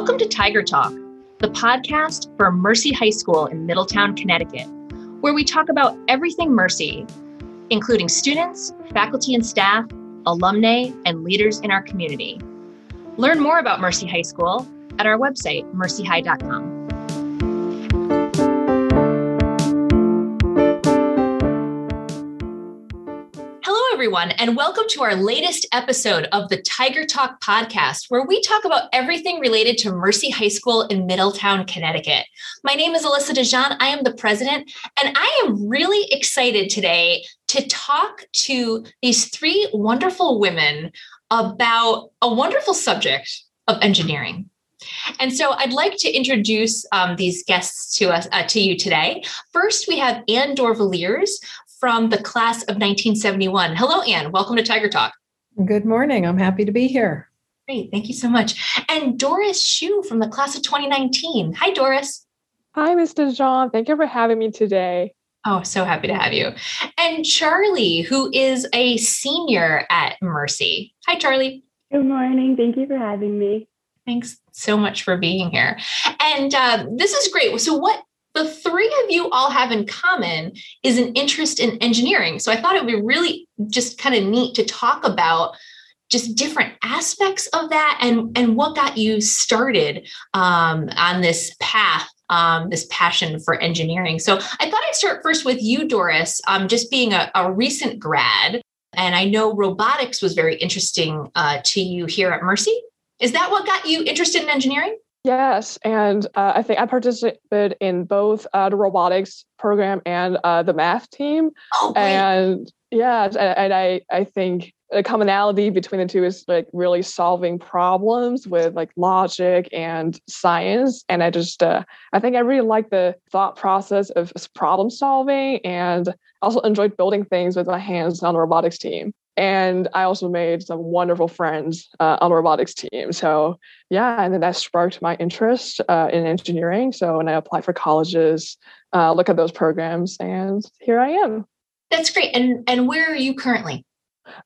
Welcome to Tiger Talk, the podcast for Mercy High School in Middletown, Connecticut, where we talk about everything Mercy, including students, faculty and staff, alumni, and leaders in our community. Learn more about Mercy High School at our website, mercyhigh.com. everyone, and welcome to our latest episode of the Tiger Talk podcast, where we talk about everything related to Mercy High School in Middletown, Connecticut. My name is Alissa DeJonge. I am the president, and I am really excited today to talk to these three wonderful women about a wonderful subject of engineering. And so I'd like to introduce um, these guests to us uh, to you today. First, we have Anne D'Orvilliers from the class of 1971. Hello, Anne. Welcome to Tiger Talk. Good morning. I'm happy to be here. Great. Thank you so much. And Doris Xu from the class of 2019. Hi, Doris. Hi, Mr. Jean. Thank you for having me today. Oh, so happy to have you. And Charlie, who is a senior at Mercy. Hi, Charlie. Good morning. Thank you for having me. Thanks so much for being here. And uh, this is great. So, what the three of you all have in common is an interest in engineering. So I thought it would be really just kind of neat to talk about just different aspects of that and and what got you started um, on this path um, this passion for engineering. So i thought i'd start first with you doris um, just being a, a, recent grad. And i know robotics was very interesting uh, to you here at mercy. Is that what got you interested in engineering Yes, and uh, I think I participated in both uh, the robotics program and uh, the math team. Oh, and yeah, and, and, I I think the commonality between the two is like really solving problems with like logic and science. And I just uh, I think I really like the thought process of problem solving, and also enjoyed building things with my hands on the robotics team and I also made some wonderful friends uh, on the robotics team. So yeah, and then that sparked my interest uh, in engineering. So when I applied for colleges, uh, look at those programs, and here I am. That's great. And and where are you currently?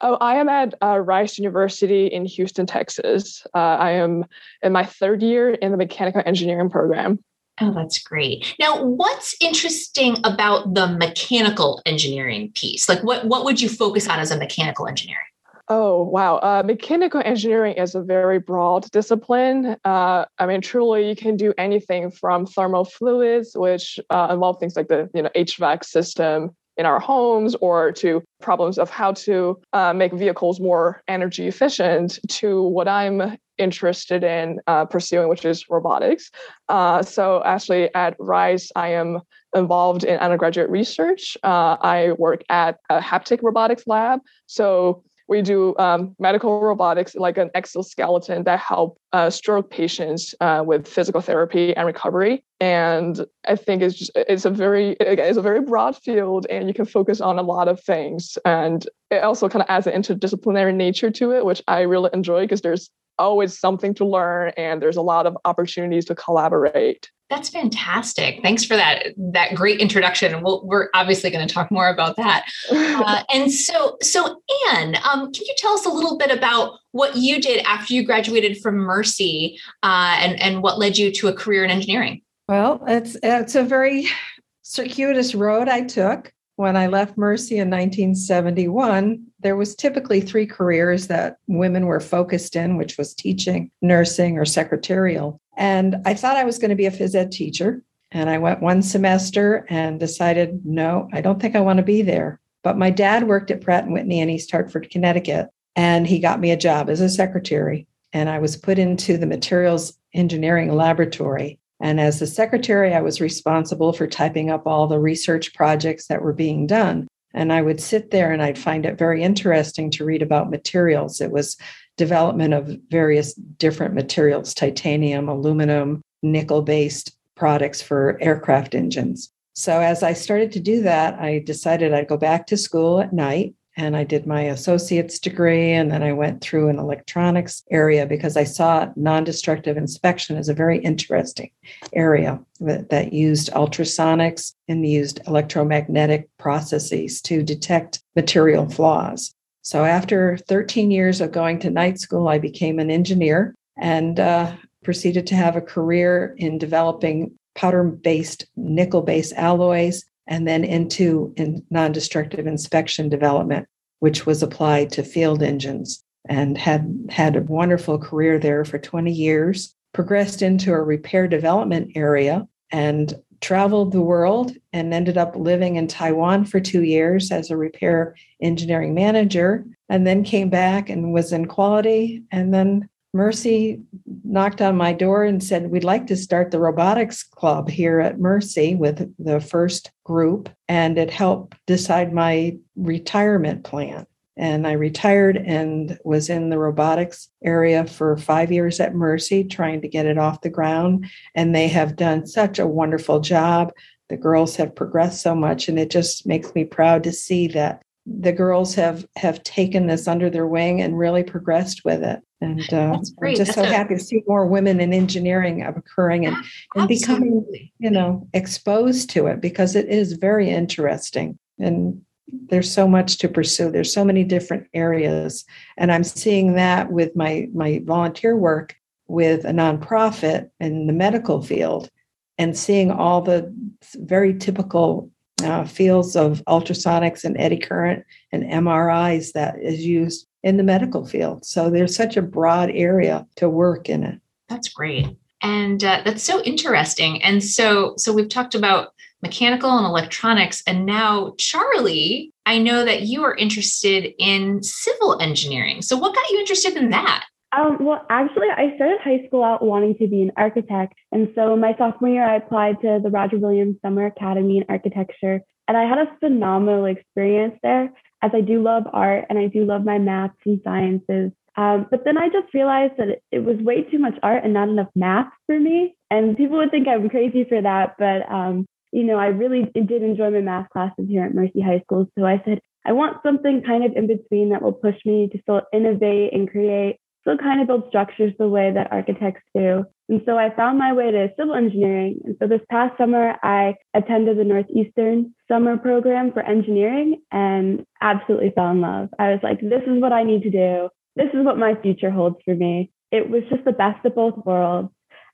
Oh, I am at uh, Rice University in Houston, Texas. Uh, I am in my third year in the mechanical engineering program. Oh, that's great. Now, what's interesting about the mechanical engineering piece? Like, what what would you focus on as a mechanical engineering? Oh, wow. Uh, mechanical engineering is a very broad discipline. Uh, I mean, truly, you can do anything from thermal fluids, which uh, involve things like the you know HVAC system in our homes, or to problems of how to uh, make vehicles more energy efficient, to what I'm interested in uh, pursuing, which is robotics. Uh, so actually at Rice, I am involved in undergraduate research. Uh, I work at a haptic robotics lab. So we do um, medical robotics like an exoskeleton that help uh, stroke patients uh, with physical therapy and recovery. And i think it's just it's a very it's a very broad field and you can focus on a lot of things. And it also kind of adds an interdisciplinary nature to it which i really enjoy because there's always something to learn and there's a lot of opportunities to collaborate. That's fantastic. Thanks for that that great introduction we'll, we're obviously going to talk more about that. Uh, and so so anne um, can you tell us a little bit about what you did after you graduated from mercy uh, and and what led you to a career in engineering? Well it's it's a very circuitous road i took when I left Mercy in 1971, there was typically three careers that women were focused in, which was teaching, nursing, or secretarial. And I thought I was going to be a phys ed teacher. And I went one semester and decided, no, I don't think I want to be there. But my dad worked at Pratt and Whitney in East Hartford, Connecticut, and he got me a job as a secretary. And I was put into the materials engineering laboratory. And as the secretary, I was responsible for typing up all the research projects that were being done. And I would sit there and I'd find it very interesting to read about materials. It was development of various different materials titanium, aluminum, nickel based products for aircraft engines. So as I started to do that, I decided I'd go back to school at night and I did my associate's degree. And then I went through an electronics area because I saw non destructive inspection as a very interesting area that, that used ultrasonics and used electromagnetic processes to detect material flaws. So after 13 years of going to night school, I became an engineer. And uh, proceeded to have a career in developing powder based, nickel based alloys, and then into in non destructive inspection development, which was applied to field engines and had had a wonderful career there for 20 years progressed into a repair development area and traveled the world and ended up living in Taiwan for two years as a repair engineering manager, and then came back and was in quality. And then Mercy knocked on my door and said, We'd like to start the robotics club here at Mercy with the first group. And it helped decide my retirement plan. And I retired and was in the robotics area for five years at Mercy, trying to get it off the ground. And they have done such a wonderful job. The girls have progressed so much, and it just makes me proud to see that the girls have have taken this under their wing and really progressed with it. And uh, I'm just That's so a- happy to see more women in engineering occurring and, and becoming, you know, exposed to it because it is very interesting. And there's so much to pursue there's so many different areas and i'm seeing that with my my volunteer work with a nonprofit in the medical field and seeing all the very typical uh, fields of ultrasonics and eddy current and mris that is used in the medical field so there's such a broad area to work in it that's great and uh, that's so interesting and so so we've talked about mechanical and electronics. And now, Charlie, I know that you are interested in civil engineering. So, what got you interested in that? Um, well, actually, I started high school out wanting to be an architect. And so, my sophomore year, I applied to the Roger Williams Summer Academy in Architecture. And I had a phenomenal experience there, as I do love art and I do love my maths and sciences. Um, but then I just realized that it, was way too much art and not enough math for me. And people would think I'm crazy for that, but um, you know, I really did enjoy my math classes here at Mercy High School. So I said, I want something kind of in between that will push me to still innovate and create, still kind of build structures the way that architects do. And so I found my way to civil engineering. And so this past summer, I attended the Northeastern summer program for engineering and absolutely fell in love. I was like, this is what I need to do. This is what my future holds for me. It was just the best of both worlds.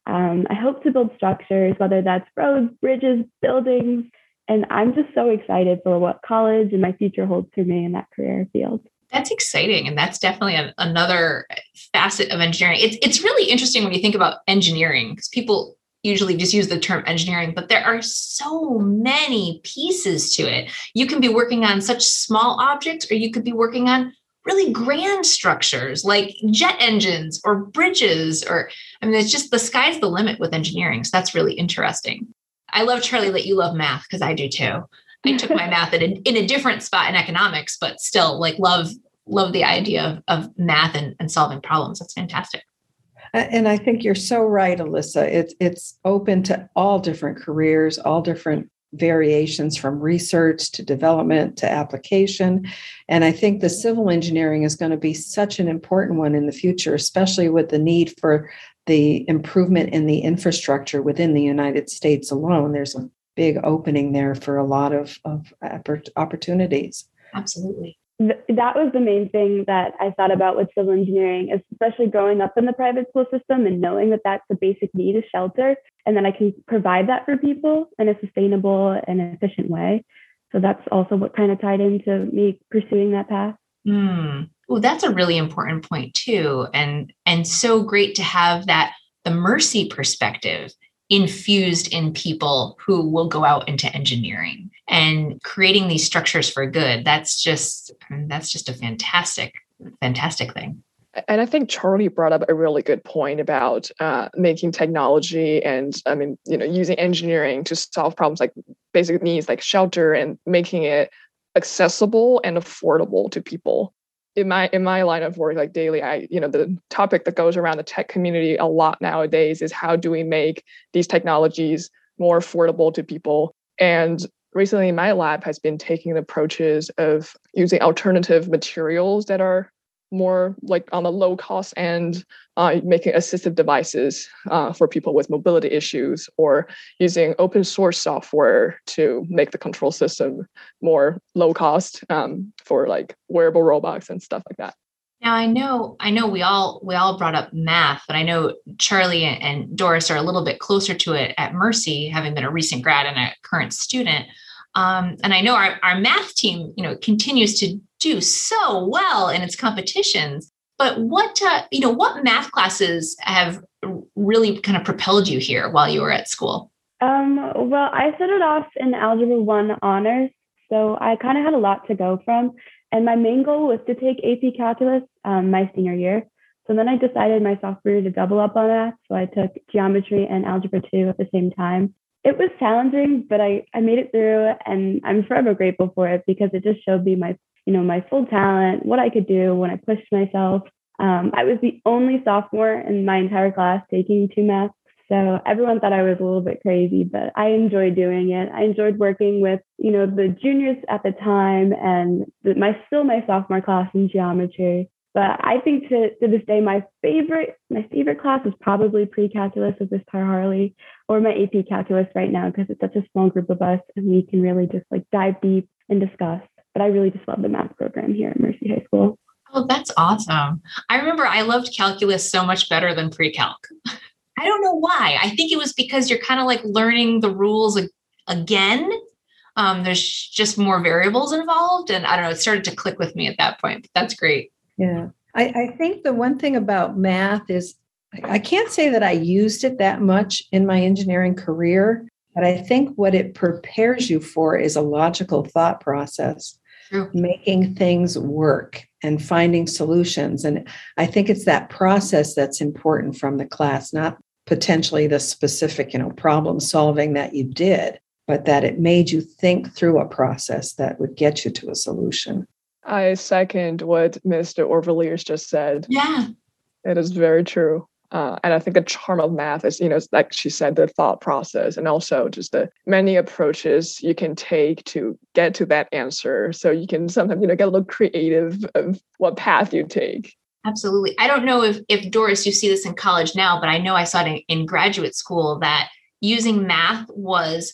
Um, I hope to build structures, whether that's roads, bridges, buildings. And I'm just so excited for what college and my future holds for me in that career field. That's exciting. And that's definitely a, another facet of engineering. It's, it's really interesting when you think about engineering because people usually just use the term engineering, but there are so many pieces to it. You can be working on such small objects, or you could be working on really grand structures like jet engines or bridges or i mean it's just the sky's the limit with engineering so that's really interesting i love charlie that you love math because i do too i took my math in in a different spot in economics but still like love love the idea of, of math and, and solving problems that's fantastic and I think you're so right, Alissa. It's it's open to all different careers, all different variations from research to development to application. And I think the civil engineering is going to be such an important one in the future, especially with the need for the improvement in the infrastructure within the United States alone. There's a big opening there for a lot of, of opportunities. Absolutely that was the main thing that I thought about with civil engineering, especially growing up in the private school system and knowing that that's a basic need is shelter, and then I can provide that for people in a sustainable and efficient way. So that's also what kind of tied into me pursuing that path. Mm. Well, that's a really important point too, and and so great to have that the mercy perspective infused in people who will go out into engineering. And creating these structures for good that's just that's just a fantastic fantastic thing. And I think Charlie brought up a really good point about uh, making technology and I mean, you know, using engineering to solve problems like basic needs like shelter and making it accessible and affordable to people in my in my line of work like daily i you know the topic that goes around the tech community a lot nowadays is how do we make these technologies more affordable to people? And recently my lab has been taking approaches of using alternative materials that are more like on the low cost end, uh, making assistive devices uh, for people with mobility issues, or using open source software to make the control system more low cost um, for like wearable robots and stuff like that. Now I know I know we all we all brought up math, but I know Charlie and Doris are a little bit closer to it at Mercy, having been a recent grad and a current student. Um, and I know our, our math team, you know, continues to do so well in its competitions. But what uh, you know, what math classes have really kind of propelled you here while you were at school? Um, well, I started off in Algebra One honors, so I kind of had a lot to go from. And my main goal was to take AP Calculus um, my senior year. So then I decided my sophomore year to double up on that. So I took geometry and algebra two at the same time. It was challenging, but I, I made it through and I'm forever grateful for it because it just showed me my, you know, my full talent, what I could do when I pushed myself. Um, I was the only sophomore in my entire class taking two math so everyone thought I was a little bit crazy, but I enjoyed doing it. I enjoyed working with, you know, the juniors at the time and my still my sophomore class in geometry. But I think to, to this day, my favorite my favorite class is probably pre-calculus with Miss Tar Harley or my AP calculus right now because it's such a small group of us and we can really just like dive deep and discuss. But I really just love the math program here at Mercy High School. Oh, that's awesome. I remember I loved calculus so much better than pre-calc. I don't know why. I think it was because you're kind of like learning the rules again. Um, there's just more variables involved. And I don't know, it started to click with me at that point. But that's great. Yeah. I, I think the one thing about math is I can't say that I used it that much in my engineering career, but I think what it prepares you for is a logical thought process, True. making things work and finding solutions. And I think it's that process that's important from the class, not potentially the specific, you know, problem solving that you did, but that it made you think through a process that would get you to a solution. I second what Mr. D'Orvilliers just said. Yeah. It is very true. Uh, and I think the charm of math is, you know, like she said, the thought process and also just the many approaches you can take to get to that answer. So you can sometimes, you know, get a little creative of what path you take. Absolutely. I don't know if, if Doris, you see this in college now, but I know I saw it in, in graduate school that using math was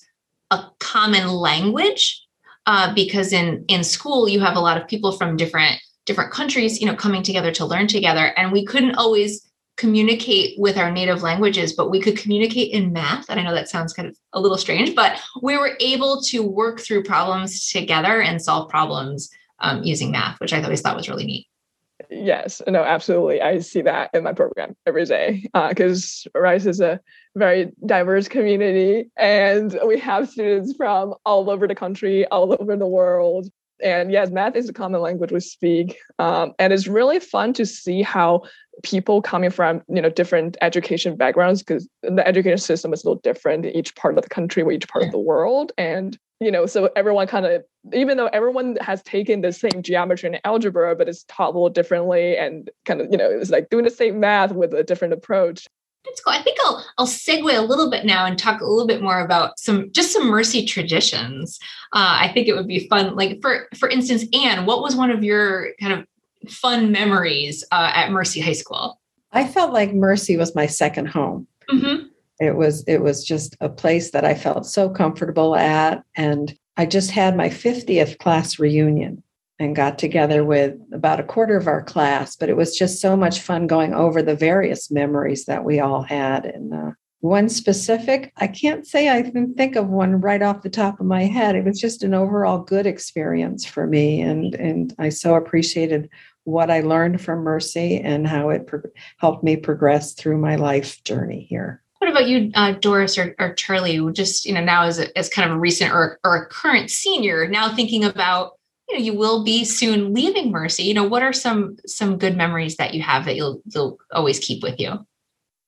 a common language uh, because in in school you have a lot of people from different different countries, you know, coming together to learn together, and we couldn't always communicate with our native languages, but we could communicate in math. And I know that sounds kind of a little strange, but we were able to work through problems together and solve problems um, using math, which I always thought was really neat. Yes, no, absolutely. I see that in my program every day because uh, Rice is a very diverse community and we have students from all over the country, all over the world. And yes, math is a common language we speak. Um, and it's really fun to see how people coming from you know different education backgrounds because the education system is a little different in each part of the country or each part of the world and you know so everyone kind of even though everyone has taken the same geometry and algebra but it's taught a little differently and kind of you know it's like doing the same math with a different approach that's cool. I think I'll I'll segue a little bit now and talk a little bit more about some just some mercy traditions. Uh, I think it would be fun. Like for for instance, Anne, what was one of your kind of fun memories uh, at Mercy High School? I felt like Mercy was my second home. Mm-hmm. It was it was just a place that I felt so comfortable at, and I just had my 50th class reunion and got together with about a quarter of our class. But it was just so much fun going over the various memories that we all had. And uh, one specific, I can't say I can think of one right off the top of my head. It was just an overall good experience for me, and and I so appreciated what I learned from Mercy and how it pro- helped me progress through my life journey here. What about you, uh, Doris or, or, Charlie? Just you know, now as a, as kind of a recent or, or a current senior, now thinking about you know you will be soon leaving Mercy. You know, what are some some good memories that you have that you'll you'll always keep with you?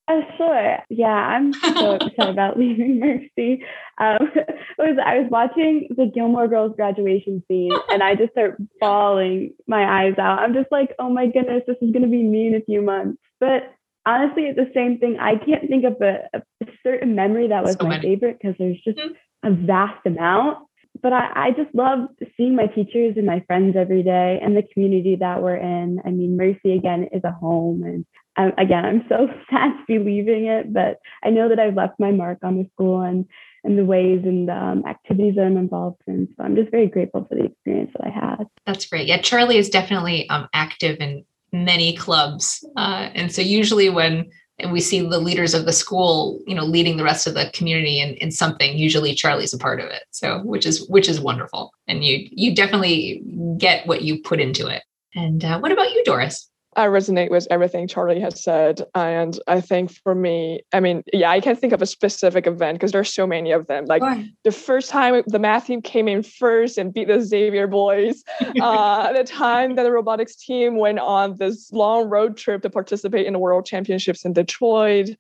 Uh, sure. Yeah, I'm so upset about leaving Mercy. Um, was I was watching the Gilmore Girls graduation scene, and I just start bawling my eyes out. I'm just like, oh my goodness, this is going to be me in a few months. But honestly, it's the same thing. I can't think of a, a certain memory that was so my many. favorite because there's just mm-hmm. a vast amount. But I, I just love seeing my teachers and my friends every day and the community that we're in. I mean, Mercy again is a home, and um, again, I'm so sad to be leaving it, but I know that I've left my mark on the school and and the ways and the um, activities that I'm involved in. So I'm just very grateful for the experience that I had. That's great. Yeah, Charlie is definitely um, active in many clubs. Uh, and so usually when and we see the leaders of the school, you know, leading the rest of the community in, in something, usually Charlie's a part of it. So which is which is wonderful. And you you definitely get what you put into it. And uh, what about you, Doris? I resonate with everything Charlie has said. And I think for me, I mean, yeah, I can't think of a specific event because there's so many of them. Like the first time the math team came in first and beat the Xavier boys, uh, the time that the robotics team went on this long road trip to participate in the world championships in Detroit.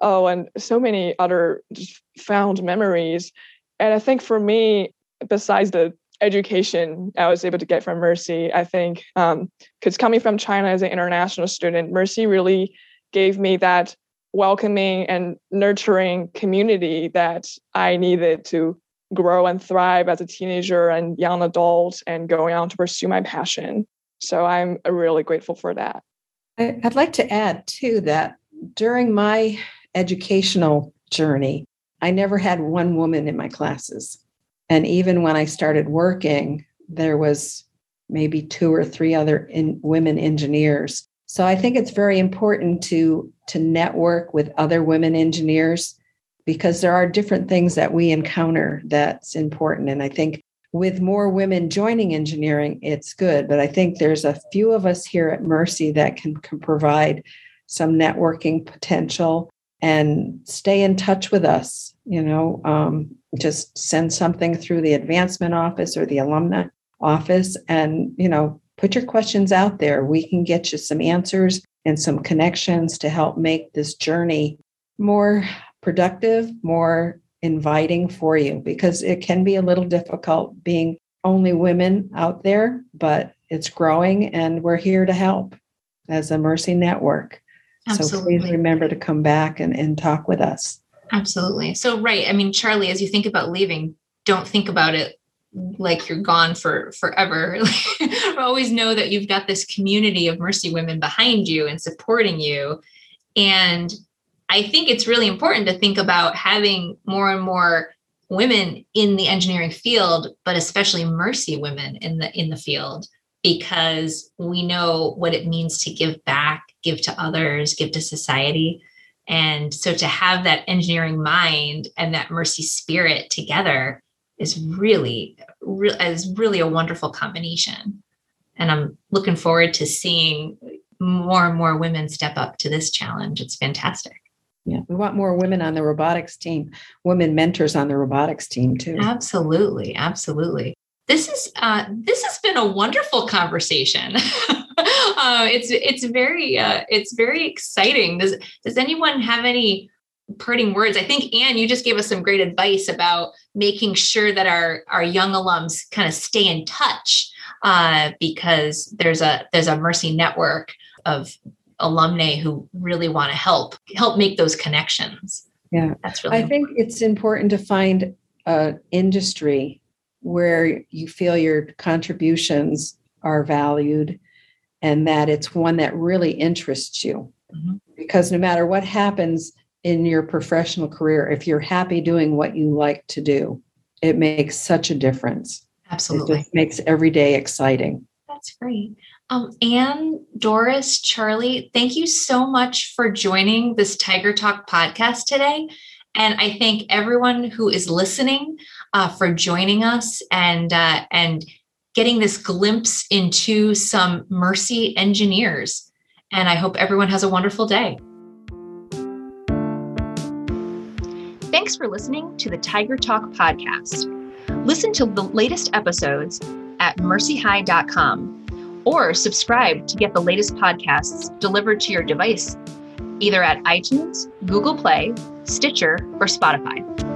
Oh, and so many other found memories. And I think for me, besides the education I was able to get from Mercy. I think because um, coming from China as an international student, Mercy really gave me that welcoming and nurturing community that I needed to grow and thrive as a teenager and young adult and going on to pursue my passion. So I'm really grateful for that. I'd like to add too that during my educational journey, I never had one woman in my classes. And even when I started working, there was maybe two or three other in, women engineers. So I think it's very important to to network with other women engineers because there are different things that we encounter that's important. And I think with more women joining engineering, it's good. But I think there's a few of us here at Mercy that can, can provide some networking potential and stay in touch with us. You know, um, just send something through the advancement office or the alumni office and you know put your questions out there we can get you some answers and some connections to help make this journey more productive more inviting for you because it can be a little difficult being only women out there but it's growing and we're here to help as a mercy network Absolutely. so please remember to come back and, and talk with us Absolutely. So, right. I mean, Charlie, as you think about leaving, don't think about it like you're gone for forever. always know that you've got this community of Mercy women behind you and supporting you. And I think it's really important to think about having more and more women in the engineering field, but especially Mercy women in the in the field, because we know what it means to give back, give to others, give to society. And so to have that engineering mind and that mercy spirit together is really, re- is really a wonderful combination. And I'm looking forward to seeing more and more women step up to this challenge. It's fantastic. Yeah, we want more women on the robotics team, women mentors on the robotics team too. Absolutely, absolutely. This is uh, this has been a wonderful conversation. uh, it's it's very uh, it's very exciting. Does does anyone have any parting words? I think Anne, you just gave us some great advice about making sure that our our young alums kind of stay in touch uh, because there's a there's a Mercy network of alumni who really want to help help make those connections. Yeah, that's really. I important. think it's important to find an industry where you feel your contributions are valued and that it's one that really interests you. Mm-hmm. Because no matter what happens in your professional career, if you're happy doing what you like to do, it makes such a difference. Absolutely. It makes every day exciting. That's great. Um, Anne, Doris, Charlie, thank you so much for joining this Tiger Talk podcast today. And I thank everyone who is listening uh, for joining us and uh, and getting this glimpse into some Mercy engineers. And I hope everyone has a wonderful day. Thanks for listening to the Tiger Talk podcast. Listen to the latest episodes at mercyhigh.com or subscribe to get the latest podcasts delivered to your device, either at iTunes, Google Play, Stitcher, or Spotify.